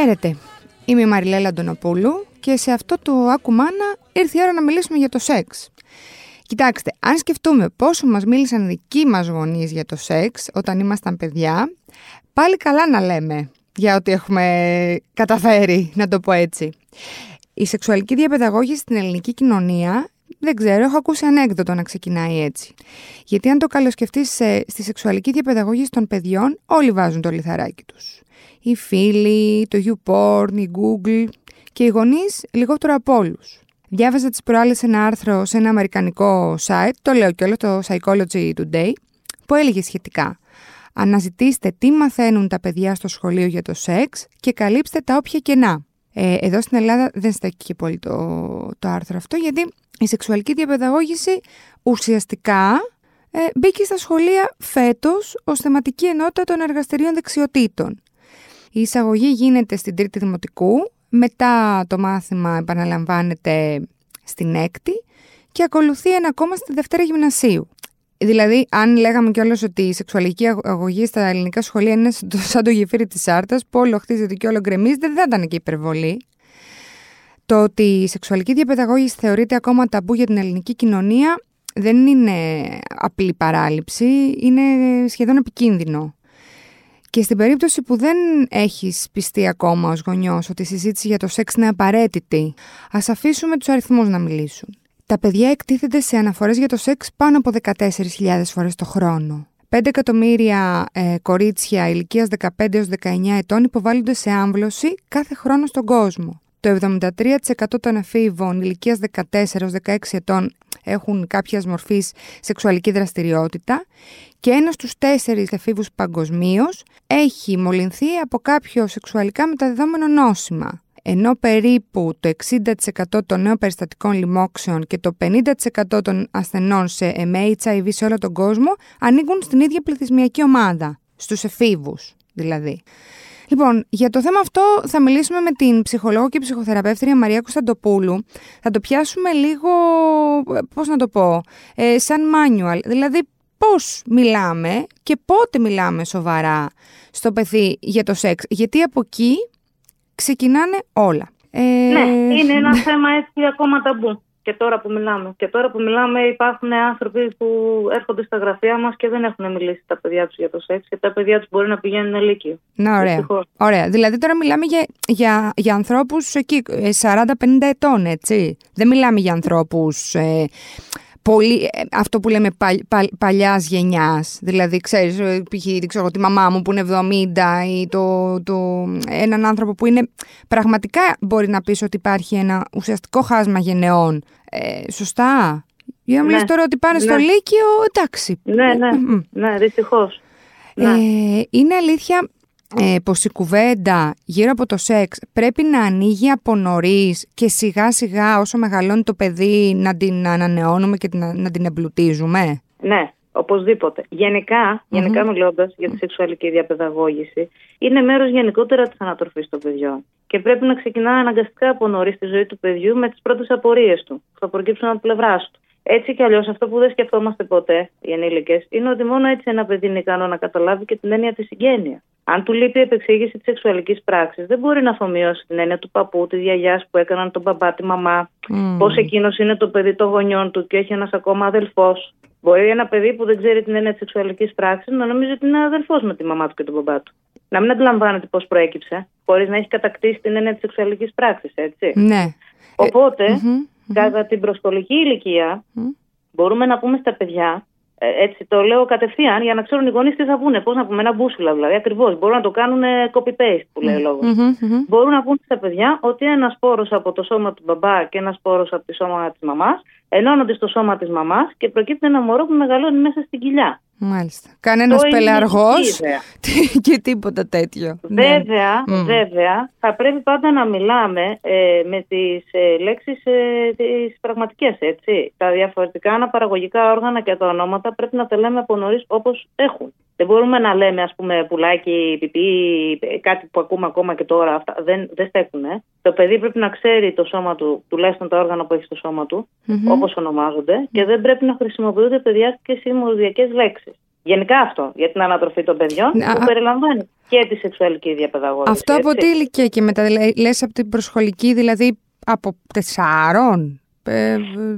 Χαίρετε. Είμαι η Μαριλέλα Αντωνοπούλου και σε αυτό το Ακουμάνα ήρθε η ώρα να μιλήσουμε για το σεξ. Κοιτάξτε, αν σκεφτούμε πόσο μας μίλησαν δικοί μας γονείς για το σεξ όταν ήμασταν παιδιά, πάλι καλά να λέμε για ό,τι έχουμε καταφέρει, να το πω έτσι. Η σεξουαλική διαπαιδαγώγηση στην ελληνική κοινωνία δεν ξέρω, έχω ακούσει ανέκδοτο να ξεκινάει έτσι. Γιατί αν το καλοσκεφτείς στη σεξουαλική διαπαιδαγώγηση των παιδιών, όλοι βάζουν το λιθαράκι τους. Οι φίλοι, το YouPorn, η Google και οι γονείς λιγότερο από όλους. Διάβαζα τις προάλλες ένα άρθρο σε ένα αμερικανικό site, το λέω και όλο το Psychology Today, που έλεγε σχετικά. Αναζητήστε τι μαθαίνουν τα παιδιά στο σχολείο για το σεξ και καλύψτε τα όποια κενά. Ε, εδώ στην Ελλάδα δεν στέκει και πολύ το, το άρθρο αυτό, γιατί η σεξουαλική διαπαιδαγώγηση ουσιαστικά ε, μπήκε στα σχολεία φέτος ως θεματική ενότητα των εργαστηρίων δεξιοτήτων. Η εισαγωγή γίνεται στην τρίτη δημοτικού, μετά το μάθημα επαναλαμβάνεται στην έκτη και ακολουθεί ένα ακόμα στη δευτέρα γυμνασίου. Δηλαδή, αν λέγαμε κιόλας ότι η σεξουαλική αγωγή στα ελληνικά σχολεία είναι σαν το γεφύρι της Άρτα, που όλο χτίζεται και όλο γκρεμίζεται, δεν θα ήταν και υπερβολή. Το ότι η σεξουαλική διαπαιδαγώγηση θεωρείται ακόμα ταμπού για την ελληνική κοινωνία δεν είναι απλή παράληψη, είναι σχεδόν επικίνδυνο. Και στην περίπτωση που δεν έχεις πιστεί ακόμα ως γονιός ότι η συζήτηση για το σεξ είναι απαραίτητη, ας αφήσουμε τους αριθμούς να μιλήσουν. Τα παιδιά εκτίθενται σε αναφορές για το σεξ πάνω από 14.000 φορές το χρόνο. 5 εκατομμύρια ε, κορίτσια ηλικίας 15 έως 19 ετών υποβάλλονται σε άμβλωση κάθε χρόνο στον κόσμο. Το 73% των εφήβων ηλικίας 14 έως 16 ετών έχουν κάποιας μορφής σεξουαλική δραστηριότητα και ένας στους τέσσερις εφήβους παγκοσμίως έχει μολυνθεί από κάποιο σεξουαλικά μεταδεδόμενο νόσημα ενώ περίπου το 60% των νέων περιστατικών λοιμόξεων και το 50% των ασθενών σε HIV σε όλο τον κόσμο ανήκουν στην ίδια πληθυσμιακή ομάδα, στους εφήβους δηλαδή. Λοιπόν, για το θέμα αυτό θα μιλήσουμε με την ψυχολόγο και ψυχοθεραπεύτρια Μαρία Κωνσταντοπούλου. Θα το πιάσουμε λίγο, πώς να το πω, ε, σαν manual. Δηλαδή, πώς μιλάμε και πότε μιλάμε σοβαρά στο παιδί για το σεξ. Γιατί από εκεί ξεκινάνε όλα. Ε... Ναι, είναι ένα θέμα έτσι ακόμα ταμπού. Και τώρα που μιλάμε. Και τώρα που μιλάμε υπάρχουν άνθρωποι που έρχονται στα γραφεία μας και δεν έχουν μιλήσει τα παιδιά τους για το σεξ και τα παιδιά τους μπορεί να πηγαίνουν ελίκιο. Ναι, ωραία. ωραία. Δηλαδή τώρα μιλάμε για, για, για ανθρώπους εκεί 40-50 ε, ετών, έτσι. Δεν μιλάμε για ανθρώπους... Ε, πολύ, ε, αυτό που λέμε παλ, παλ, παλιάς γενιάς. Δηλαδή, ξέρεις, ε, π.χ. ξέρω, τη μαμά μου που είναι 70 ή το, το, έναν άνθρωπο που είναι. Πραγματικά μπορεί να πεις ότι υπάρχει ένα ουσιαστικό χάσμα γενεών. Ε, σωστά; Για να ναι. τώρα ότι πάνε στο ναι. Λύκειο, εντάξει. Ναι, ναι, ναι, δυστυχώς. Ε, ναι. είναι αλήθεια ε, πως η κουβέντα γύρω από το σεξ πρέπει να ανοίγει από νωρίς και σιγά σιγά όσο μεγαλώνει το παιδί να την ανανεώνουμε και να, να την εμπλουτίζουμε; Ναι, οπωσδήποτε. Γενικά, γενικά μιλώντας για τη σεξουαλική διαπαιδαγώγηση, είναι μέρος γενικότερα της ανατροφής των παιδιών. Και πρέπει να ξεκινά αναγκαστικά από νωρίς τη ζωή του παιδιού με τις πρώτες απορίες του, που θα προκύψουν από πλευράς του. Έτσι κι αλλιώς, αυτό που δεν σκεφτόμαστε ποτέ οι ενήλικες είναι ότι μόνο έτσι ένα παιδί είναι ικανό να καταλάβει και την έννοια της συγγένειας. Αν του λείπει η επεξήγηση της σεξουαλικής πράξης, δεν μπορεί να αφομοιώσει την έννοια του παππού, της γιαγιάς που έκαναν τον μπαμπά, τη μαμά, mm. πώς εκείνος είναι το παιδί των γονιών του και έχει ένας ακόμα αδελφός. Μπορεί ένα παιδί που δεν ξέρει την έννοια της σεξουαλικής πράξης να νομίζει ότι είναι αδελφός με τη μαμά του και τον μπαμπά του. Να μην αντιλαμβάνεται πώς προέκυψε, χωρίς να έχει κατακτήσει την έννοια της σεξουαλικής πράξης, έτσι. Ναι. Οπότε, Κατά την προσχολική ηλικία, μπορούμε να πούμε στα παιδιά, ε, έτσι το λέω κατευθείαν, για να ξέρουν οι γονείς τι θα πούνε. Πώς να πούμε, ένα μπούσουλα δηλαδή. Ακριβώς. Μπορούν να το κάνουν copy-paste, που λέει ο λόγος. Μπορούν να πούνε στα παιδιά ότι ένας πόρο από το σώμα του μπαμπά και ένας πόρο από το σώμα της μαμάς ενώνονται στο σώμα της μαμάς και προκύπτει ένα μωρό που μεγαλώνει μέσα στην κοιλιά. Μάλιστα. Κανένας πελαργός και τίποτα τέτοιο. Ναι. Βέβαια, βέβαια, θα πρέπει πάντα να μιλάμε ε, με τις ε, λέξεις ε, τις πραγματικές, έτσι. Τα διαφορετικά αναπαραγωγικά όργανα και τα ονόματα πρέπει να τα λέμε από νωρίς όπως έχουν. Δεν μπορούμε να λέμε, ας πούμε, πουλάκι, πιπί, κάτι που ακούμε ακόμα και τώρα. Αυτά δεν, δεν στέκουν. Το παιδί πρέπει να ξέρει το σώμα του, τουλάχιστον τα όργανα που έχει στο σώμα του, mm-hmm. όπως ονομάζονται, και δεν πρέπει να χρησιμοποιούνται παιδιάτικε ή μορδιακές λέξεις. Γενικά αυτό για την ανατροφή των παιδιών Ναι, που α- περιλαμβάνει και τη σεξουαλική διαπαιδαγώγηση. Αυτό από έτσι. τι ηλικία και μετά, δηλαδή, λες από την προσχολική, δηλαδή από τεσσάρων ε,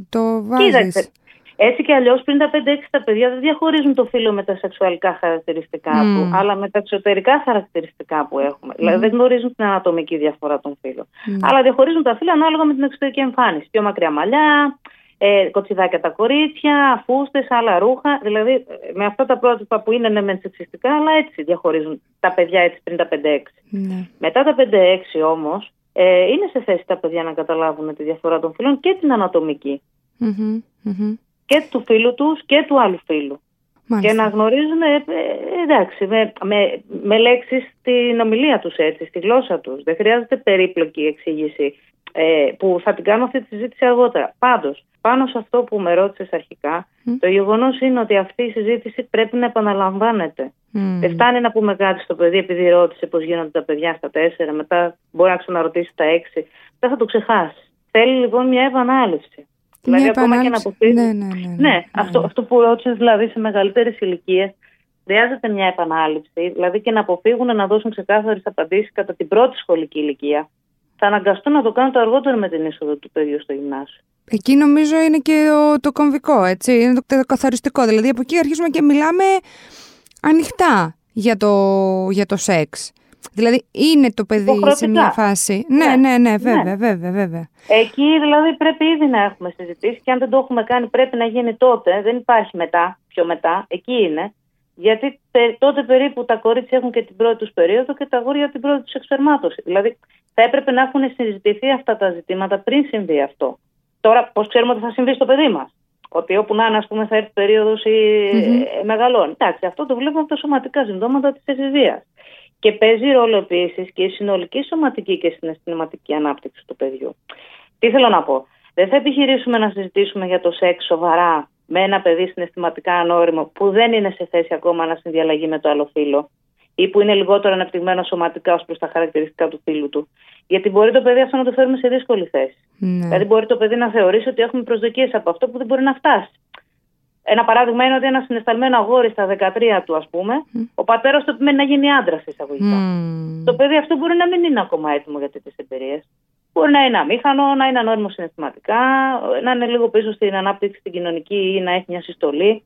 το βάζεις. Κοίταξε. Έτσι κι αλλιώς, πριν τα 5-6 τα παιδιά δεν διαχωρίζουν το φύλλο με τα σεξουαλικά χαρακτηριστικά Μμμ. του, αλλά με τα εξωτερικά χαρακτηριστικά που έχουμε. Δηλαδή δεν γνωρίζουν την ανατομική διαφορά των φύλων. Ναι. Αλλά διαχωρίζουν τα φύλλα ανάλογα με την εξωτερική εμφάνιση. Πιο μακριά μαλλιά, ε, κοτσιδάκια τα κορίτσια, φούστες, άλλα ρούχα. Δηλαδή ε, με αυτά τα πρότυπα που είναι ναι, μεν σεξιστικά, αλλά έτσι διαχωρίζουν τα παιδιά έτσι πριν τα 5-6. Ναι. Μετά τα 5-6 όμως, ε, είναι σε θέση τα παιδιά να καταλάβουν τη διαφορά των φύλων και την ανατομική. Μμμ, μμμ. Και του φίλου τους και του άλλου φίλου. Μάλιστα. Και να γνωρίζουν, ε, ε, εντάξει, με, με, με λέξεις στην ομιλία τους έτσι, στη γλώσσα τους. Δεν χρειάζεται περίπλοκη εξήγηση ε, που θα την κάνουμε αυτή τη συζήτηση αργότερα. Πάντως, πάνω σε αυτό που με ρώτησες αρχικά, Μμ. το γεγονός είναι ότι αυτή η συζήτηση πρέπει να επαναλαμβάνεται. Μμ. Δεν φτάνει να πούμε κάτι στο παιδί επειδή ρώτησε πώς γίνονται τα παιδιά στα τέσσερα, μετά μπορεί να ξαναρωτήσει στα έξι. Δεν θα το ξεχάσεις. Θέλει λοιπόν μια επανάληψη. Δηλαδή, Μια ακόμα και να επανάληψη. αποφύγει. Ναι, ναι, ναι, ναι. Ναι, αυτό, αυτό που ρώτησες δηλαδή σε μεγαλύτερες ηλικίες, χρειάζεται μια επανάληψη, δηλαδή και να αποφύγουν να δώσουν ξεκάθαρες απαντήσεις κατά την πρώτη σχολική ηλικία. Θα αναγκαστούν να το κάνουν το αργότερο με την είσοδο του παιδιού στο γυμνάσιο. Εκεί νομίζω είναι και ο- το κομβικό, έτσι. Είναι το, το καθοριστικό. Δηλαδή από εκεί αρχίζουμε και μιλάμε ανοιχτά για το, για το σεξ. Δηλαδή είναι το παιδί σε Υποχρεωτικά. μια φάση. Ναι, Ναι. ναι, ναι, βέβαια, βέβαια, βέβαια. Εκεί δηλαδή πρέπει ήδη να έχουμε συζητήσει και αν δεν το έχουμε κάνει πρέπει να γίνει τότε. Δεν υπάρχει μετά, πιο μετά. Εκεί είναι. Γιατί τε- τότε περίπου τα κορίτσια έχουν και την πρώτη τους περίοδο και τα αγόρια την πρώτη τους εξπερμάτωση. Δηλαδή θα έπρεπε να έχουν συζητηθεί αυτά τα ζητήματα πριν συμβεί αυτό. Τώρα, πώς ξέρουμε ότι θα συμβεί στο παιδί μας; Ότι όπου να είναι, ας πούμε, θα έρθει περίοδος ή ε, μεγαλώνει. Εντάξει, αυτό το βλέπουμε από τα σωματικά συμπτώματα της εφηβεία. Και παίζει ρόλο επίσης και η συνολική σωματική και συναισθηματική ανάπτυξη του παιδιού. Τι θέλω να πω; Δεν θα επιχειρήσουμε να συζητήσουμε για το σεξ σοβαρά με ένα παιδί συναισθηματικά ανώριμο που δεν είναι σε θέση ακόμα να συνδιαλλαγεί με το άλλο φύλλο ή που είναι λιγότερο αναπτυγμένο σωματικά ως προς τα χαρακτηριστικά του φίλου του. Γιατί μπορεί το παιδί αυτό να το φέρουμε σε δύσκολη θέση. Ναι. Δηλαδή, μπορεί το παιδί να θεωρήσει ότι έχουμε προσδοκίες από αυτό που δεν μπορεί να φτάσει. Ένα παράδειγμα είναι ότι ένα συναισθαλμένο αγόρι στα 13 του, ας πούμε, ο πατέρας του επιμένει να γίνει άντρας εισαγωγικά. Μμμ. Το παιδί αυτό μπορεί να μην είναι ακόμα έτοιμο για τέτοιες εμπειρίες. Μπορεί να είναι αμήχανο, να είναι ανώριμο συναισθηματικά, να είναι λίγο πίσω στην ανάπτυξη στην κοινωνική ή να έχει μια συστολή.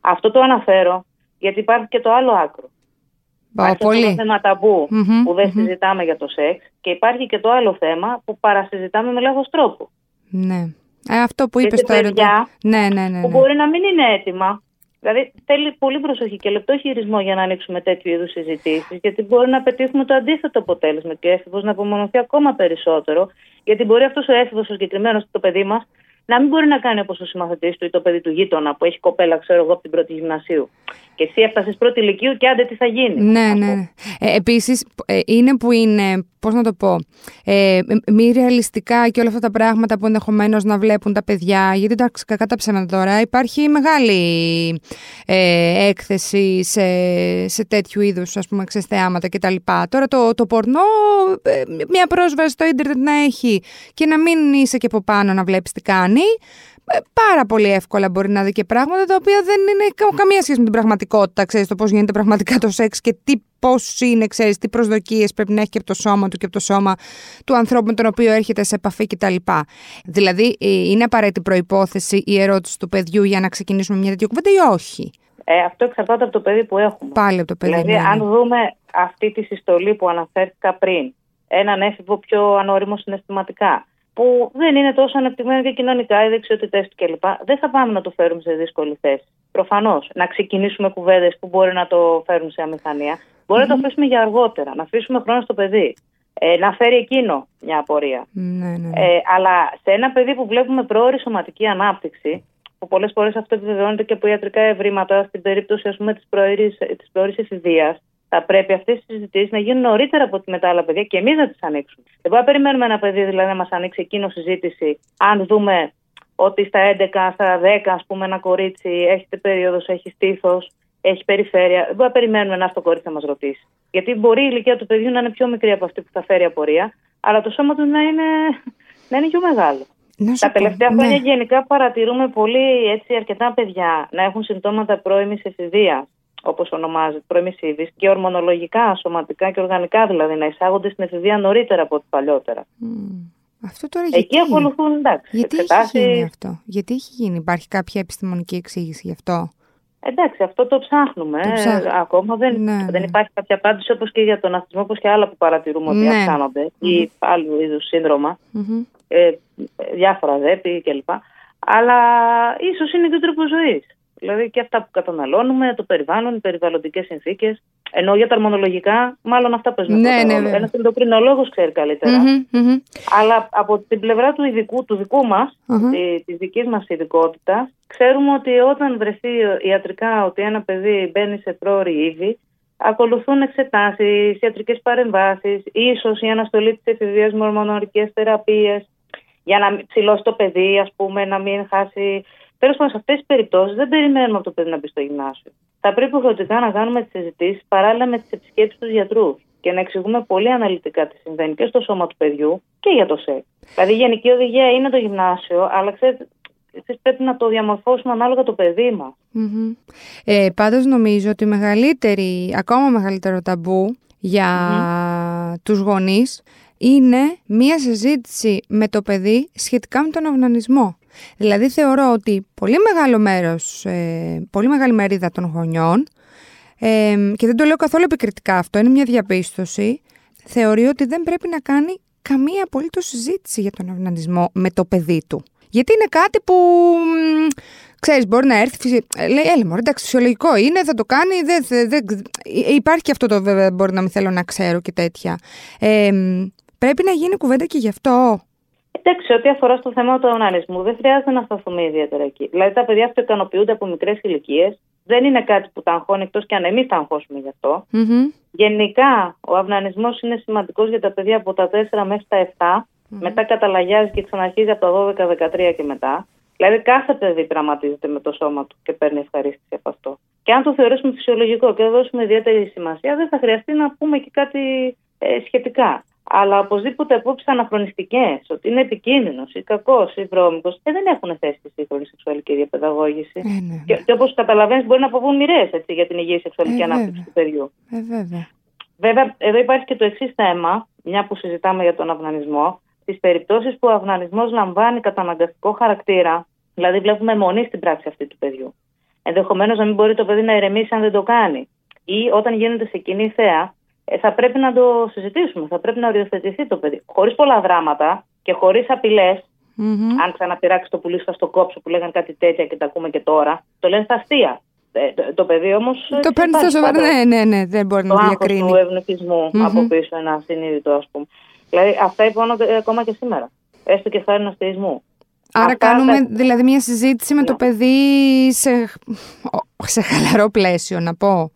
Αυτό το αναφέρω γιατί υπάρχει και το άλλο άκρο. Μπα, Υπάρχει αυτό το πολύ. θέμα ταμπού Μμμ, που δεν μμμ. συζητάμε για το σεξ και υπάρχει και το άλλο θέμα που παρασυζητάμε με λάθος τρόπο. Ναι. Ε, αυτό που Και είπες σε τώρα. παιδιά το- Ναι, ναι, ναι. που ναι. μπορεί να μην είναι έτοιμα. Δηλαδή θέλει πολύ προσοχή και λεπτό χειρισμό για να ανοίξουμε τέτοιου είδους συζητήσεις, γιατί μπορεί να πετύχουμε το αντίθετο αποτέλεσμα και ο έφηβος να απομονωθεί ακόμα περισσότερο, γιατί μπορεί αυτός ο έφηβος, ο συγκεκριμένος, το παιδί μας, να μην μπορεί να κάνει όπως ο συμμαθητής του ή το παιδί του γείτονα που έχει κοπέλα, ξέρω εγώ, από την πρώτη γυμνασίου. Και εσύ έφτασες πρώτη ηλικίου και άντε τι θα γίνει. Ναι, ας ναι. πούμε. ναι. Ε, επίσης, ε, είναι που είναι, πώς να το πω, ε, μη ρεαλιστικά και όλα αυτά τα πράγματα που ενδεχομένως να βλέπουν τα παιδιά. Γιατί εντάξει, κακά τα ψέματα τώρα, υπάρχει μεγάλη ε, έκθεση σε, σε τέτοιου είδους, ας πούμε, ξεσθεάματα κτλ. Τώρα το, το πορνό, ε, μια πρόσβαση στο ίντερνετ να έχει και να μην είσαι και από πάνω να βλέπεις τι κάνει, ε, πάρα πολύ εύκολα μπορεί να δει και πράγματα τα οποία δεν είναι κα- καμία σχέση με την πραγματικότητα, ξέρεις, το πώς γίνεται πραγματικά το σεξ και τι πώς είναι, ξέρεις, τι προσδοκίες πρέπει να έχει και από το σώμα του και από το σώμα του ανθρώπου με τον οποίο έρχεται σε επαφή κτλ. Δηλαδή, ε, είναι απαραίτητη προϋπόθεση η ερώτηση του παιδιού για να ξεκινήσουμε μια τέτοια κουβέντα ή όχι; Ε, αυτό εξαρτάται από το παιδί που έχουμε. Πάλι από το παιδί. Δηλαδή, ναι, ναι. αν δούμε αυτή τη συστολή που αναφέρθηκα πριν, έναν έφηβο πιο ανώριμο συναισθηματικά, που δεν είναι τόσο ανεπτυγμένο και κοινωνικά, οι δεξιότητές του κλπ., δεν θα πάμε να το φέρουμε σε δύσκολη θέση. Προφανώς. Να ξεκινήσουμε κουβέντες που μπορεί να το φέρουν σε αμηχανία. Μπορεί να το αφήσουμε για αργότερα, να αφήσουμε χρόνο στο παιδί. Ε, να φέρει εκείνο μια απορία. Ναι, ναι, ναι. Ε, αλλά σε ένα παιδί που βλέπουμε πρόορη σωματική ανάπτυξη, που πολλές φορές αυτό επιβεβαιώνεται και από ιατρικά ευρήματα, στην περίπτωση ας πούμε, της προορή εφηβείας, θα πρέπει αυτές οι συζητήσεις να γίνουν νωρίτερα από τη μετά άλλα παιδιά και εμείς να τις ανοίξουμε. Δεν μπορούμε να περιμένουμε ένα παιδί δηλαδή, να μας ανοίξει εκείνο συζήτηση, αν δούμε ότι στα 11, στα 10, ας πούμε, ένα κορίτσι έχει περίοδος, έχει στήθος, έχει περιφέρεια. Δεν μπορούμε να περιμένουμε να αυτό το κορίτσι να μας ρωτήσει. Γιατί μπορεί η ηλικία του παιδιού να είναι πιο μικρή από αυτή που θα φέρει απορία, αλλά το σώμα του να είναι, να είναι πιο μεγάλο. Να σου Τα πω, τελευταία ναι. χρόνια γενικά παρατηρούμε πολύ έτσι, αρκετά παιδιά να έχουν συμπτώματα πρώιμης εφηβείας. Όπως ονομάζεται, προημισίδη, και ορμονολογικά, σωματικά και οργανικά δηλαδή, να εισάγονται στην εφηβεία νωρίτερα από ό,τι παλιότερα. Αυτό τώρα γιατί... Εκεί ακολουθούν, εντάξει, γιατί εξετάσεις... έχει γίνει αυτό, γιατί έχει γίνει, υπάρχει κάποια επιστημονική εξήγηση γι' αυτό; Εντάξει, αυτό το ψάχνουμε. Το Ακόμα δεν, ναι, δεν ναι. υπάρχει κάποια απάντηση όπως και για τον αυτισμό, όπως και άλλα που παρατηρούμε ότι ναι. αυξάνονται mm-hmm. ή άλλου είδους σύνδρομα, mm-hmm. ε, διάφορα δέπη κλπ. Αλλά ίσως είναι και ο τρόπο ζωής. Δηλαδή και αυτά που καταναλώνουμε, το περιβάλλον, οι περιβαλλοντικές συνθήκες. Ενώ για τα ορμονολογικά, μάλλον αυτά παίζουν ναι, ναι, ναι. Ένας ενδοκρινολόγος ξέρει Αλλά από την πλευρά του ειδικού, του δικού μας, mm-hmm. τη δικής μας ειδικότητα, ξέρουμε ότι όταν βρεθεί ιατρικά ότι ένα παιδί μπαίνει σε πρόορη ήδη, ακολουθούν εξετάσεις, ιατρικές παρεμβάσεις, ίσως η αναστολή της εφηβείας με ορμονολογικέ θεραπείες για να ψηλώσει το παιδί, ας πούμε, να μην χάσει Τέλος πάντων, σε αυτές τις περιπτώσεις δεν περιμένουμε από το παιδί να μπει στο γυμνάσιο. Θα πρέπει υποχρεωτικά να κάνουμε τις συζητήσεις παράλληλα με τις επισκέψεις τους γιατρούς και να εξηγούμε πολύ αναλυτικά τι συμβαίνει και στο σώμα του παιδιού και για το ΣΕΚ. Δηλαδή, η γενική οδηγία είναι το γυμνάσιο, αλλά ξέρετε, εσείς πρέπει να το διαμορφώσουμε ανάλογα το παιδί μας. Mm-hmm. Ε, πάντως νομίζω ότι μεγαλύτερη, ακόμα μεγαλύτερο ταμπού για mm-hmm. τους γονείς είναι μία συζήτηση με το παιδί σχετικά με τον αυνανισμό. Δηλαδή θεωρώ ότι πολύ μεγάλο μέρος, ε, πολύ μεγάλη μερίδα των γονιών ε, και δεν το λέω καθόλου επικριτικά αυτό, είναι μια διαπίστωση, θεωρεί ότι δεν πρέπει να κάνει καμία απολύτως συζήτηση για τον αυνανισμό με το παιδί του. Γιατί είναι κάτι που, ξέρεις, μπορεί να έρθει, λέει, έλε μωρέ, εντάξει, φυσιολογικό είναι, θα το κάνει, δεν, δεν, υπάρχει και αυτό το βέβαια, μπορεί να μην θέλω να ξέρω και τέτοια. Ε, πρέπει να γίνει κουβέντα και γι' αυτό. Εντάξει, ό,τι αφορά στο θέμα του ουνανισμού, δεν χρειάζεται να σταθούμε ιδιαίτερα εκεί. Δηλαδή, τα παιδιά που ικανοποιούνται από μικρές ηλικίες δεν είναι κάτι που τα αγχώνει, εκτός και αν εμείς τα αγχώσουμε γι' αυτό. Mm-hmm. Γενικά, ο αυνανισμός είναι σημαντικός για τα παιδιά από τα 4 μέχρι τα 7. Mm-hmm. Μετά καταλαγιάζει και ξαναρχίζει από τα 12-13 και μετά. Δηλαδή, κάθε παιδί πραγματίζεται με το σώμα του και παίρνει ευχαρίστηση από αυτό. Και αν το θεωρήσουμε φυσιολογικό και δώσουμε ιδιαίτερη σημασία, δεν θα χρειαστεί να πούμε και κάτι ε, σχετικά αλλά οπωσδήποτε απόψεις αναχρονιστικές, ότι είναι επικίνδυνος ή κακός ή βρώμικος, ε, δεν έχουν θέση στη σύγχρονη σεξουαλική διαπαιδαγώγηση. Ε, ναι. Και, και όπως καταλαβαίνεις, μπορεί να αποβούν μοιρέ για την υγιή σεξουαλική ε, ανάπτυξη του παιδιού. Ε, βέβαια. Βέβαια, εδώ υπάρχει και το εξής θέμα, μια που συζητάμε για τον αυνανισμό. Στι περιπτώσεις που ο αυνανισμός λαμβάνει καταναγκαστικό χαρακτήρα, δηλαδή βλέπουμε μονή στην πράξη αυτή του παιδιού. Ενδεχομένως να μην μπορεί το παιδί να ηρεμήσει αν δεν το κάνει. Ή όταν γίνεται σε κοινή θέα, ε, θα πρέπει να το συζητήσουμε. Θα πρέπει να οριοθετηθεί το παιδί. Χωρίς πολλά δράματα και χωρίς απειλές. Mm-hmm. Αν ξαναπειράξει το πουλί, θα στο κόψω που λέγανε κάτι τέτοια και τα ακούμε και τώρα. Το λένε στα αστεία. Ε, το, το παιδί όμως. Ε, το παίρνει στα σοβαρά. Ναι, ναι, ναι, δεν μπορεί το να διακρίνει. του ευνηχισμού mm-hmm. από πίσω, ένα συνείδητο, ας πούμε. Δηλαδή αυτά υπόνονται ακόμα και σήμερα. Έστω και χάρη αστεισμού. Άρα Αυτά κάνουμε τα... δηλαδή μια συζήτηση με το ναι. παιδί σε, σε χαλαρό πλαίσιο, να πω.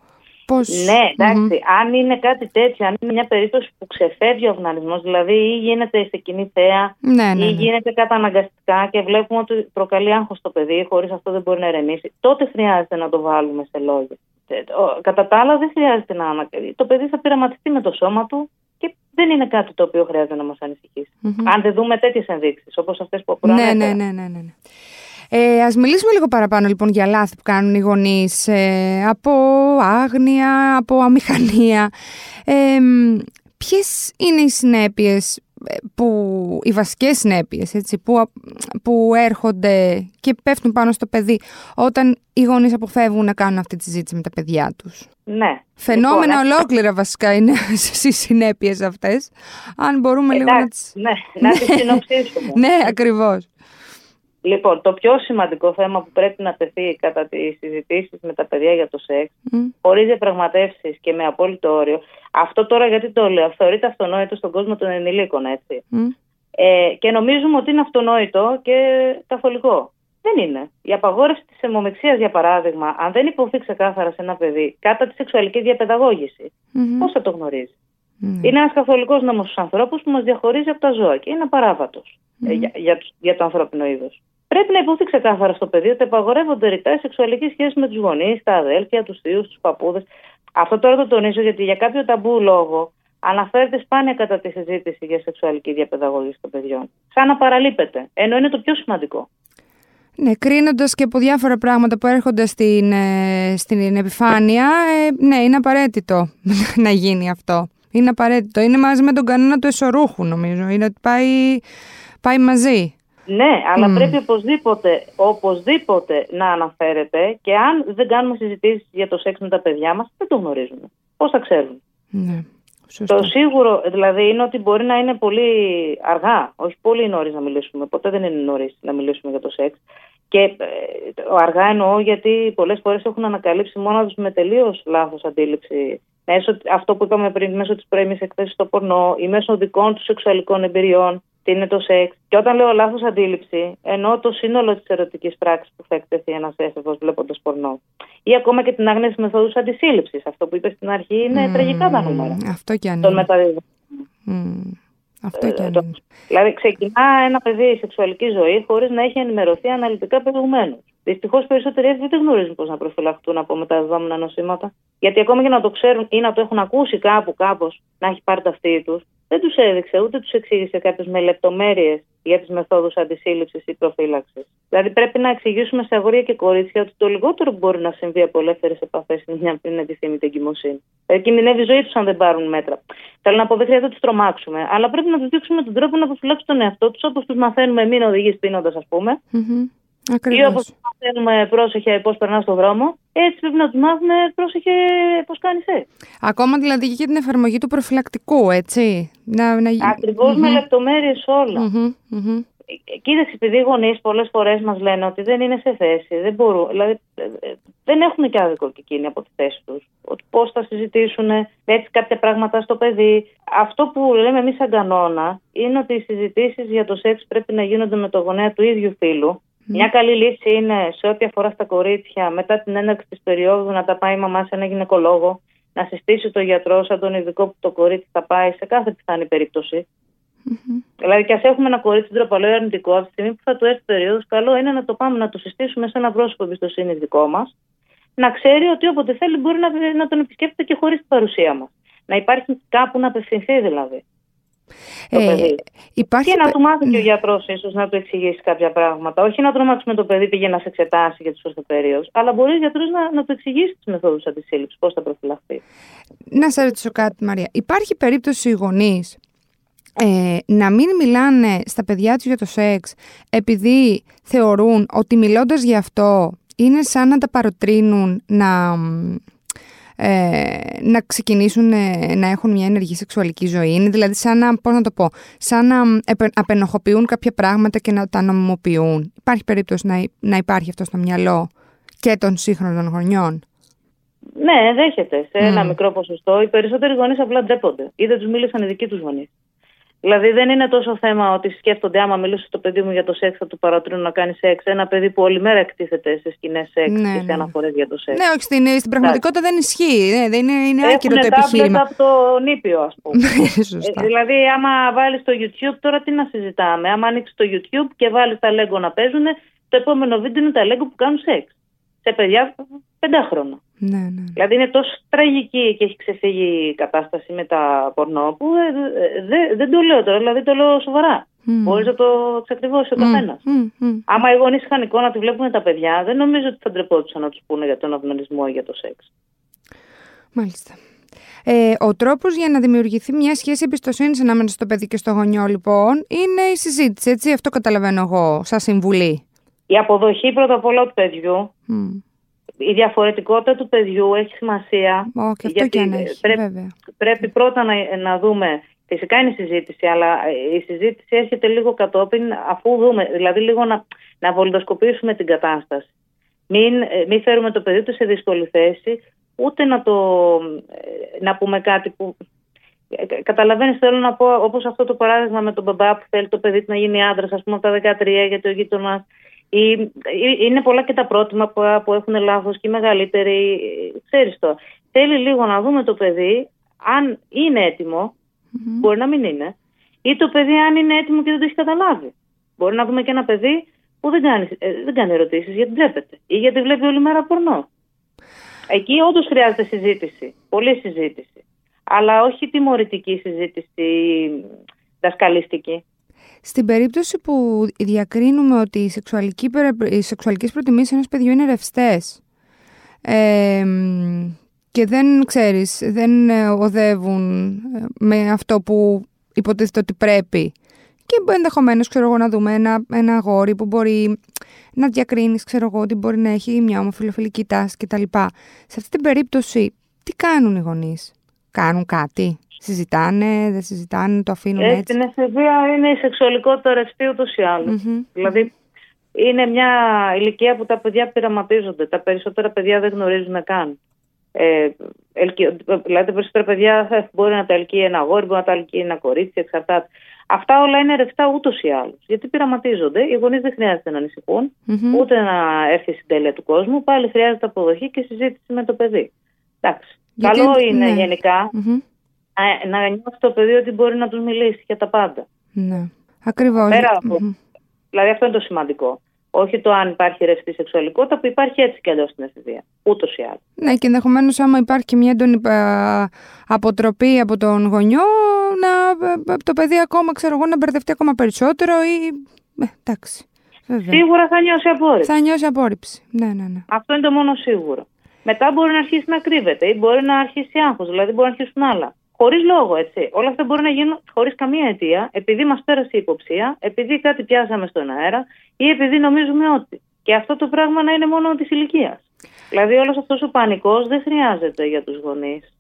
Πώς... Ναι, εντάξει. Αν είναι κάτι τέτοιο, αν είναι μια περίπτωση που ξεφεύγει ο αυνανισμό, δηλαδή ή γίνεται σε κοινή θέα ναι, ναι, ή ναι. γίνεται καταναγκαστικά και βλέπουμε ότι προκαλεί άγχος στο παιδί, χωρίς αυτό δεν μπορεί να ερεμήσει, τότε χρειάζεται να το βάλουμε σε λόγια. Ε, κατά τα άλλα, δεν χρειάζεται να ανακαλύψει. Το παιδί θα πειραματιστεί με το σώμα του και δεν είναι κάτι το οποίο χρειάζεται να μας ανησυχήσει. Mm-hmm. Αν δεν δούμε τέτοιες ενδείξεις, όπως αυτές που προανέφερα. Ναι, ναι, ναι, ναι, ναι. Ε, ας μιλήσουμε λίγο παραπάνω λοιπόν για λάθη που κάνουν οι γονείς ε, από άγνοια, από αμηχανία. Ε, ποιες είναι οι συνέπειες ε, που, οι βασικές συνέπειες έτσι, που, που έρχονται και πέφτουν πάνω στο παιδί όταν οι γονείς αποφεύγουν να κάνουν αυτή τη συζήτηση με τα παιδιά τους; Ναι. Φαινόμενα λοιπόν, ολόκληρα βασικά είναι στι συνέπειες αυτές. Αν μπορούμε λίγο να τις... Ναι, να τις συνοψίσουμε. ναι, ακριβώς. Λοιπόν, το πιο σημαντικό θέμα που πρέπει να τεθεί κατά τις συζητήσεις με τα παιδιά για το σεξ, mm. χωρίς διαπραγματεύσεις και με απόλυτο όριο. Αυτό τώρα γιατί το λέω, θεωρείται αυτονόητο στον κόσμο των ενηλίκων, έτσι. Ε, και νομίζουμε ότι είναι αυτονόητο και καθολικό. Δεν είναι. Η απαγόρευση της αιμομηξία, για παράδειγμα, αν δεν υποθεί ξεκάθαρα σε ένα παιδί κατά τη σεξουαλική διαπαιδαγώγηση, mm-hmm. πώς θα το γνωριζει Είναι ένας καθολικός νόμος στους ανθρώπους που μας διαχωρίζει από τα ζώα και είναι απαράβατος ε, για, για, για το ανθρώπινο είδος. Πρέπει να υποθεί ξεκάθαρα στο πεδίο ότι απαγορεύονται ρητά οι σεξουαλικές σχέσεις με τους γονείς, τα αδέλφια, τους θείους, τους παππούδες. Αυτό τώρα το τονίζω γιατί για κάποιο ταμπού λόγο αναφέρεται σπάνια κατά τη συζήτηση για σεξουαλική διαπαιδαγώγηση των παιδιών. Σαν να παραλείπεται, ενώ είναι το πιο σημαντικό. Ναι, κρίνοντας και από διάφορα πράγματα που έρχονται στην, ε, στην επιφάνεια, ε, ναι, είναι απαραίτητο να γίνει αυτό. Είναι απαραίτητο. Είναι μαζί με τον κανόνα του εσωρούχου, νομίζω. Είναι ότι πάει, πάει μαζί. Ναι, αλλά πρέπει οπωσδήποτε, οπωσδήποτε να αναφέρεται και αν δεν κάνουμε συζητήσεις για το σεξ με τα παιδιά μας, δεν το γνωρίζουμε. Πώς θα ξέρουν. Ναι. Το σίγουρο δηλαδή είναι ότι μπορεί να είναι πολύ αργά, όχι πολύ νωρίς να μιλήσουμε. Ποτέ δεν είναι νωρίς να μιλήσουμε για το σεξ. Και ε, αργά εννοώ γιατί πολλές φορές έχουν ανακαλύψει μόνο τους με τελείως λάθος αντίληψη. Μέσω, αυτό που είπαμε πριν, μέσω της πρώιμη εκθέσης στο πορνό ή μέσω δικών τους σεξουαλικών εμπειριών τι είναι το σεξ; Και όταν λέω λάθος αντίληψη, εννοώ το σύνολο της ερωτικής πράξης που θα εκτεθεί ένας έφηβος βλέποντας πορνό. Ή ακόμα και την άγνωση μεθόδους αντισύλληψης. Αυτό που είπες στην αρχή είναι mm, τραγικά τα νούμερα. Αυτό και αν είναι. Mm, αυτό και αν είναι. Δηλαδή, ξεκινά ένα παιδί η σεξουαλική ζωή χωρίς να έχει ενημερωθεί αναλυτικά προηγουμένως. Δυστυχώς περισσότεροι έφηβοι δεν γνωρίζουν πώς να προφυλαχτούν από μεταδεδομένα νοσήματα. Γιατί ακόμα και να το ξέρουν ή να το έχουν ακούσει κάπου, κάπως, να έχει πάρει ταυτί τους, δεν τους έδειξε ούτε τους εξήγησε κάποιο με λεπτομέρειες για τις μεθόδους αντισύλληψης ή προφύλαξης. Δηλαδή, πρέπει να εξηγήσουμε σε αγόρια και κορίτσια ότι το λιγότερο που μπορεί να συμβεί από ελεύθερες επαφές είναι μια πριν επιθυμητή εγκυμοσύνη. Δηλαδή, κινδυνεύει η ζωή τους αν δεν πάρουν μέτρα. Θέλω να πω, δεν χρειάζεται να τους τρομάξουμε, αλλά πρέπει να τους δείξουμε τον τρόπο να προφυλάξουν τον εαυτό τους όπως τους μαθαίνουμε μην οδηγείς πίνοντας, ας πούμε. Mm-hmm. Ή όπως μαθαίνουμε πρόσεχε πώς περνάς στον δρόμο, έτσι πρέπει να τους μάθουμε πρόσεχε πώς κάνεις σεξ. Ακόμα δηλαδή και την εφαρμογή του προφυλακτικού, έτσι. Να, να... ακριβω mm-hmm. με λεπτομέρειες όλα. Mm-hmm. Mm-hmm. Κοίταξε, επειδή οι γονείς πολλές φορές μας λένε ότι δεν είναι σε θέση, δεν μπορούν, δηλαδή δεν έχουν και άδικο και εκείνοι από τη θέση τους. Ότι πώς θα συζητήσουν έτσι κάποια πράγματα στο παιδί. Αυτό που λέμε εμείς σαν κανόνα είναι ότι οι συζητήσεις για το σεξ πρέπει να γίνονται με το γονέα του ίδιου φίλου μια καλή λύση είναι σε ό,τι αφορά στα κορίτσια μετά την έναρξη της περίοδου να τα πάει η μαμά σε ένα γυναικολόγο, να συστήσει το γιατρό σαν τον ειδικό που το κορίτσι θα πάει σε κάθε πιθανή περίπτωση. Mm-hmm. Δηλαδή, και ας έχουμε ένα κορίτσι ντροπαλό ή αρνητικό, από τη στιγμή που θα του έρθει περίοδος, καλό είναι να το πάμε να το συστήσουμε σε ένα πρόσωπο εμπιστοσύνη δικό μας, να ξέρει ότι όποτε θέλει μπορεί να, να τον επισκέπτεται και χωρίς την παρουσία μας. Να υπάρχει κάπου να απευθυνθεί δηλαδή. Το ε, παιδί. Υπάρχει... Και να του μάθει και ο γιατρός, ίσως να του εξηγήσει κάποια πράγματα. Όχι να τρομάξουμε το παιδί πήγε να σε εξετάσει για του ορθοπερίου, αλλά μπορεί ο γιατρός να, να του εξηγήσει τι μεθόδους αντισύλληψης, πώς θα προφυλαχθεί. Να σε ρωτήσω κάτι, Μαρία. Υπάρχει περίπτωση οι γονείς ε, να μην μιλάνε στα παιδιά τους για το σεξ επειδή θεωρούν ότι μιλώντας γι' αυτό είναι σαν να τα παροτρύνουν να ε, να ξεκινήσουν ε, να έχουν μια ενεργή σεξουαλική ζωή. Είναι δηλαδή σαν να, πώς να το πω, σαν να απενοχοποιούν κάποια πράγματα και να τα νομιμοποιούν. Υπάρχει περίπτωση να, να υπάρχει αυτό στο μυαλό και των σύγχρονων γονιών; Ναι, δέχεται σε ένα μικρό ποσοστό. Οι περισσότεροι γονείς απλά ντρέπονται ή δεν τους μίλησαν οι δικοί τους γονείς. Δηλαδή δεν είναι τόσο θέμα ότι σκέφτονται άμα μιλούσε στο παιδί μου για το σεξ θα του παρατρύνουν να κάνει σεξ. Ένα παιδί που όλη μέρα εκτίθεται σε σκηνές σεξ ναι, και σε ναι. αναφορές για το σεξ. Ναι, όχι, στην, στην πραγματικότητα δεν ισχύει. Ναι, δεν είναι, είναι άκυρο το επιχείρημα. από το νήπιο, ας πούμε. ε, δηλαδή, άμα βάλεις το YouTube, τώρα τι να συζητάμε; Άμα ανοίξεις το YouTube και βάλεις τα Lego να παίζουν, το επόμενο βίντεο είναι τα Lego που κάνουν σεξ. Σε παιδιά πεντάχρονα. Ναι, ναι. Δηλαδή είναι τόσο τραγική και έχει ξεφύγει η κατάσταση με τα πορνό που ε, δεν το λέω τώρα, δηλαδή το λέω σοβαρά. Mm. Μπορείς να το εξακριβώσει ο mm. καθένας. Mm. Mm. Άμα οι γονείς είχαν εικόνα ότι βλέπουν τα παιδιά, δεν νομίζω ότι θα ντρεπόντουσαν να τους πούνε για τον αυνανισμό ή για το σεξ. Μάλιστα. Ε, ο τρόπος για να δημιουργηθεί μια σχέση εμπιστοσύνης ανάμεσα στο παιδί και στο γονιό, λοιπόν, είναι η συζήτηση. Έτσι, αυτό καταλαβαίνω εγώ, σαν συμβουλή. Η αποδοχή πρώτα απ' όλα του παιδιού. Mm η διαφορετικότητα του παιδιού έχει σημασία. Oh, και αυτό και αν έχει, πρέπει, βέβαια. πρέπει πρώτα να, να δούμε, φυσικά είναι η συζήτηση, αλλά η συζήτηση έρχεται λίγο κατόπιν αφού δούμε, δηλαδή λίγο να, να βολιδοσκοπήσουμε την κατάσταση. Μην, ε, μην φέρουμε το παιδί του σε δύσκολη θέση, ούτε να, το, ε, να πούμε κάτι που... Ε, καταλαβαίνεις, θέλω να πω, όπως αυτό το παράδειγμα με τον μπαμπά που θέλει το παιδί να γίνει άντρας, ας πούμε, από τα 13, γιατί ο γείτονας είναι πολλά και τα πρότυμα που έχουν λάθος και οι μεγαλύτεροι. Ξέρεις το. Θέλει λίγο να δούμε το παιδί αν είναι μπορεί να μην είναι, ή το παιδί αν είναι έτοιμο και δεν το έχει καταλάβει. Μπορεί να δούμε και ένα παιδί που δεν κάνει, ε, δεν κάνει ερωτήσεις γιατί βλέπετε ή γιατί βλέπει όλη μέρα πορνό. Εκεί όντως χρειάζεται συζήτηση, πολλή συζήτηση. Αλλά όχι τιμωρητική συζήτηση, δασκαλιστική. Στην περίπτωση που διακρίνουμε ότι οι, σεξουαλικοί, οι σεξουαλικές προτιμήσεις ενός παιδιού είναι ρευστές ε, και δεν ξέρεις, δεν οδεύουν ε, με αυτό που υποτίθεται ότι πρέπει και ενδεχομένως ξέρω εγώ να δούμε ένα, ένα αγόρι που μπορεί να διακρίνεις, ξέρω εγώ, ότι μπορεί να έχει μια ομοφιλοφιλική τάση κτλ. Σε αυτή την περίπτωση, τι κάνουν οι γονείς, Κάνουν κάτι, συζητάνε, δεν συζητάνε, το αφήνουν ε, έτσι. Στην εφηβεία είναι η σεξουαλικότητα ρευστή ούτως ή άλλως. Δηλαδή, είναι μια ηλικία που τα παιδιά πειραματίζονται. Τα περισσότερα παιδιά δεν γνωρίζουν καν. Ε, δηλαδή, τα περισσότερα παιδιά ε, μπορεί να τα ελκύει ένα αγόρι, μπορεί να τα ελκύει ένα κορίτσι, εξαρτάται. Αυτά όλα είναι ρευστά ούτως ή άλλως. Γιατί πειραματίζονται. Οι γονείς δεν χρειάζεται να ανησυχουν ούτε να έρθει στην τέλεια του κόσμου. Πάλι χρειάζεται αποδοχή και συζήτηση με το παιδί. Εντάξει. Καλό είναι ναι. γενικα να νιώθει το παιδί ότι μπορεί να τους μιλήσει για τα πάντα. Ναι. Ακριβώς. Δηλαδή αυτό είναι το σημαντικό. Όχι το αν υπάρχει ρευστή σεξουαλικότητα που υπάρχει έτσι και αλλιώς στην εφηβεία. Ούτως ή άλλως. Ναι, και ενδεχομένως άμα υπάρχει και μια έντονη αποτροπή από τον γονιό, να, το παιδί ακόμα ξέρω εγώ να μπερδευτεί ακόμα περισσότερο ή. Ε, εντάξει. Βέβαια. Σίγουρα θα νιώσει απόρριψη. Θα νιώσει απόρριψη. Ναι, ναι, ναι. Αυτό είναι το μόνο σίγουρο. Μετά μπορεί να αρχίσει να κρύβεται ή μπορεί να αρχίσει άγχος, δηλαδή μπορεί να αρχίσουν άλλα. Χωρίς λόγο, έτσι. Όλα αυτά μπορεί να γίνουν χωρίς καμία αιτία, επειδή μας πέρασε η υποψία, επειδή κάτι πιάσαμε στον αέρα ή επειδή νομίζουμε ότι. Και αυτό το πράγμα να είναι μόνο της ηλικίας. Δηλαδή, όλος αυτός ο πανικός δεν χρειάζεται για τους γονείς.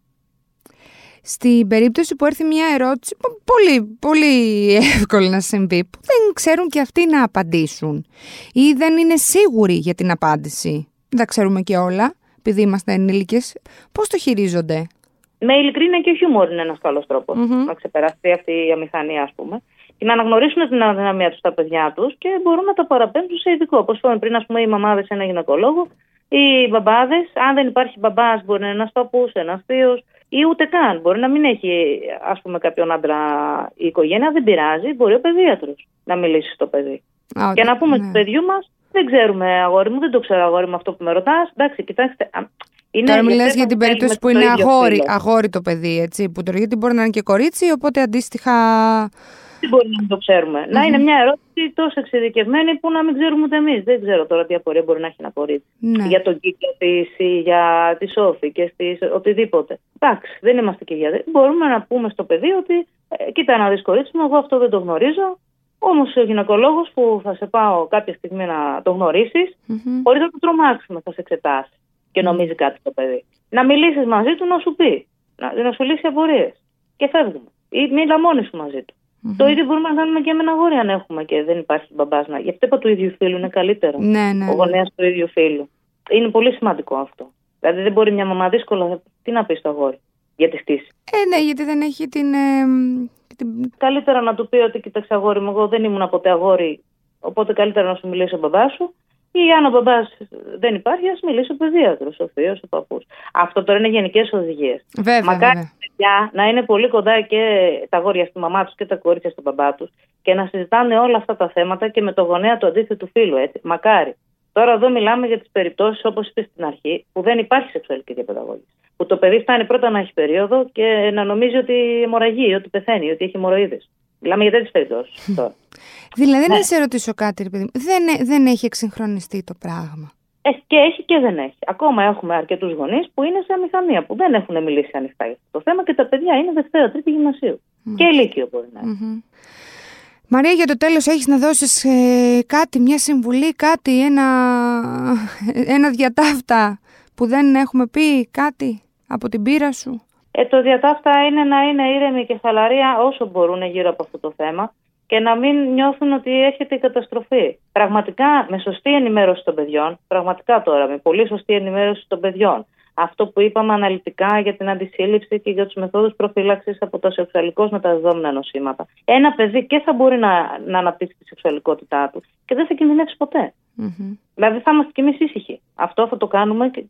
Στην περίπτωση που έρθει μια ερώτηση πολύ, πολύ εύκολη να συμβεί, που δεν ξέρουν και αυτοί να απαντήσουν ή δεν είναι σίγουροι για την απάντηση. Δεν τα ξέρουμε και όλα, επειδή είμαστε ενήλικες. Πώς το χειρίζονται; Με ειλικρίνεια και χιούμορ είναι ένας καλός να ξεπεραστεί αυτή η αμηχανία, ας πούμε. Και να αναγνωρίσουν την αδυναμία τους στα παιδιά τους και μπορούν να τα παραπέμψουν σε ειδικό. Όπως είπαμε πριν, ας πούμε, οι μαμάδες σε ένα γυναικολόγο, οι μπαμπάδες, αν δεν υπάρχει μπαμπάς, μπορεί να είναι ένας παππούς, ένας θείος ή ούτε καν. Μπορεί να μην έχει, ας πούμε, κάποιον άντρα η οικογένεια, δεν πειράζει. Μπορεί ο παιδίατρος να μιλήσει στο παιδί. και να πούμε ναι. του παιδιού μας, δεν ξέρουμε, αγόρι μου, δεν το ξέρω, αγόρι μου, αυτό που με ρωτάς. Εντάξει, κοιτάξτε. Είναι Τώρα μιλάς για την περίπτωση που είναι αγόρι, αγόρι το παιδί, έτσι. Που το, γιατί μπορεί να είναι και κορίτσι, οπότε αντίστοιχα. Δεν μπορεί να το ξέρουμε. Να είναι μια ερώτηση τόσο εξειδικευμένη που να μην ξέρουμε ούτε εμείς. Δεν ξέρω τώρα τι απορία μπορεί να έχει ένα κορίτσι. Ναι. Για τον κύκλο της ή για τη Σόφη και στη οτιδήποτε. Εντάξει, δεν είμαστε και για. Μπορούμε να πούμε στο παιδί ότι ε, κοίτα να δεις κορίτσι μου, εγώ αυτό δεν το γνωρίζω. Όμως ο γυναικολόγος που θα σε πάω κάποια στιγμή να το γνωρίσεις, mm-hmm. χωρί να το τρομάξουμε, θα σε εξετάσει και νομίζει κάτι το παιδί. Να μιλήσεις μαζί του να σου πει, να, να σου λύσει απορίες. Και φεύγουμε. Ή μίλα μόνη σου μαζί του. Mm-hmm. Το ίδιο μπορούμε να κάνουμε και με ένα γόρι αν έχουμε και δεν υπάρχει μπαμπάς να. Γι' αυτό είπα του ίδιου φίλου είναι καλύτερο. Ναι, ναι. Ο γονέας του ίδιου φίλου. Είναι πολύ σημαντικό αυτό. Δηλαδή δεν μπορεί μια μαμά δύσκολα. Τι να πει στο αγόρι για τη στήση; Ε, ναι, γιατί δεν έχει την. Ε, την... Καλύτερα να του πει ότι κοίταξε αγόρι μου, εγώ δεν ήμουν ποτέ αγόρι. Οπότε καλύτερα να σου μιλήσει ο μπαμπάς σου ή αν ο μπαμπάς δεν υπάρχει, ας μιλήσει ο παιδίατρος, ο θείος, ο παππούς. Αυτό τώρα είναι γενικές οδηγίες. Μακάρι τα παιδιά να είναι πολύ κοντά και τα γόρια στη μαμά τους και τα κορίτσια στον μπαμπά τους και να συζητάνε όλα αυτά τα θέματα και με το γονέα του αντίθετου φίλου. Έτσι. Μακάρι. Τώρα εδώ μιλάμε για τις περιπτώσεις, όπως είπες στην αρχή, που δεν υπάρχει σεξουαλική διαπαιδαγώγηση. Που το παιδί φτάνει πρώτα να έχει περίοδο και να νομίζει ότι αιμορραγεί, ότι πεθαίνει, ότι έχει αιμορροίδε. Μιλάμε για τέτοιες περιπτώσεις Δηλαδή, ναι. να σε ρωτήσω κάτι, ρε παιδί δεν, δεν έχει εξυγχρονιστεί το πράγμα; Ε, και έχει και δεν έχει. Ακόμα έχουμε αρκετούς γονείς που είναι σε αμηχανία, που δεν έχουν μιλήσει ανοιχτά για αυτό το θέμα και τα παιδιά είναι Δευτέρα, Τρίτη γυμνασίου. Και ηλικιο μπορεί να ειναι Μαρία, για το τέλος έχεις να δώσεις ε, κάτι, μια συμβουλή, κάτι, ένα, ένα διατάφτα που δεν έχουμε πει, κάτι από την πείρα σου; Ε, το διατάφτα είναι να είναι ήρεμοι και χαλαροί όσο μπορούν γύρω από αυτό το θέμα και να μην νιώθουν ότι έρχεται η καταστροφή. Πραγματικά με σωστή ενημέρωση των παιδιών, πραγματικά τώρα με πολύ σωστή ενημέρωση των παιδιών, αυτό που είπαμε αναλυτικά για την αντισύλληψη και για τους μεθόδους προφύλαξης από τα σεξουαλικώς μεταδεδομένα νοσήματα. Ένα παιδί και θα μπορεί να, να αναπτύξει τη σεξουαλικότητά του και δεν θα κινδυνεύσει ποτέ. Mm-hmm. Δηλαδή θα είμαστε κι εμείς ήσυχοι. Αυτό θα το κάνουμε και,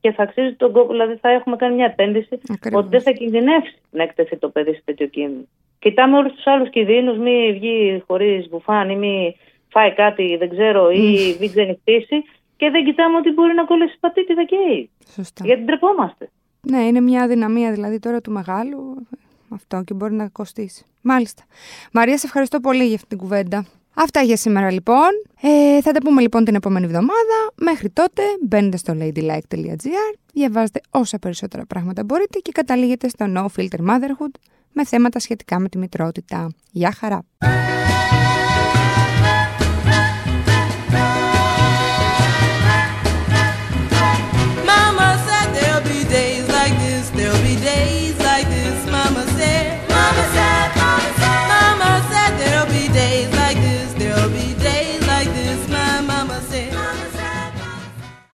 και θα αξίζει τον κόπο. Δηλαδή θα έχουμε κάνει μια επένδυση ότι δεν θα κινδυνεύσει να εκτεθεί το παιδί σε τέτοιο κίνδυνο. Κοιτάμε όλους τους άλλους κινδύνους, μη βγει χωρίς μπουφάν ή μη φάει κάτι, δεν ξέρω, ή μην ξενυχτήσει και δεν κοιτάμε ότι μπορεί να κολλήσει πατήτηδα και Σωστά. Γιατί ντρεπόμαστε. Ναι, είναι μια αδυναμία δηλαδή τώρα του μεγάλου αυτό και μπορεί να κοστίσει. Μάλιστα. Μαρία, σε ευχαριστώ πολύ για αυτή την κουβέντα. Αυτά για σήμερα λοιπόν. Ε, θα τα πούμε λοιπόν την επόμενη εβδομάδα. Μέχρι τότε μπαίνετε στο ladylike.gr, διαβάζετε όσα περισσότερα πράγματα μπορείτε και καταλήγετε στο No Filter Motherhood με θέματα σχετικά με τη μητρότητα. Γεια χαρά!